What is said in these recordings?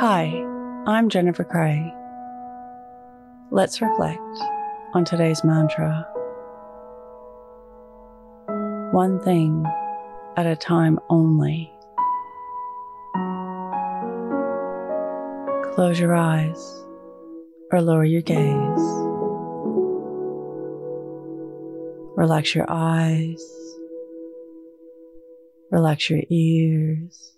Hi, I'm Jennifer Cray. Let's reflect on today's mantra. One thing at a time only. Close your eyes or lower your gaze. Relax your eyes. Relax your ears.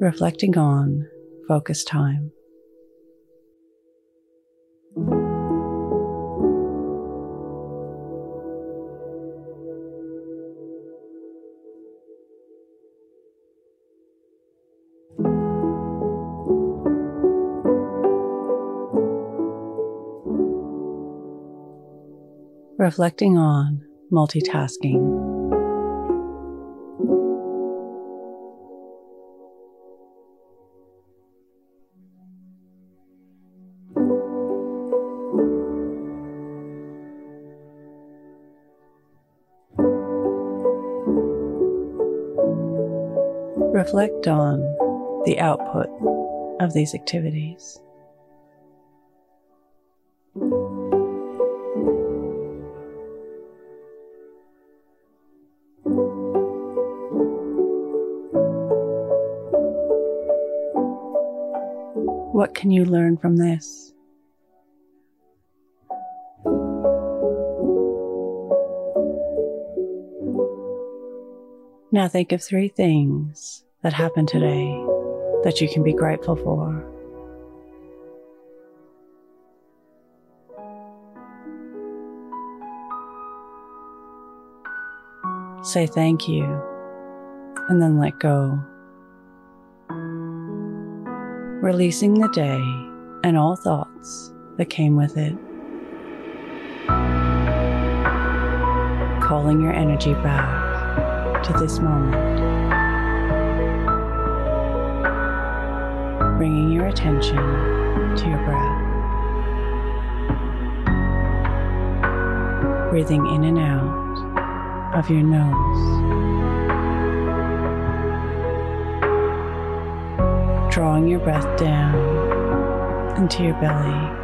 Reflecting on focus time. Reflecting on multitasking. Reflect on the output of these activities. What can you learn from this? Now think of three things that happened today that you can be grateful for. Say thank you and then let go. Releasing the day and all thoughts that came with it. Calling your energy back to this moment. Bringing your attention to your breath. Breathing in and out of your nose. Drawing your breath down into your belly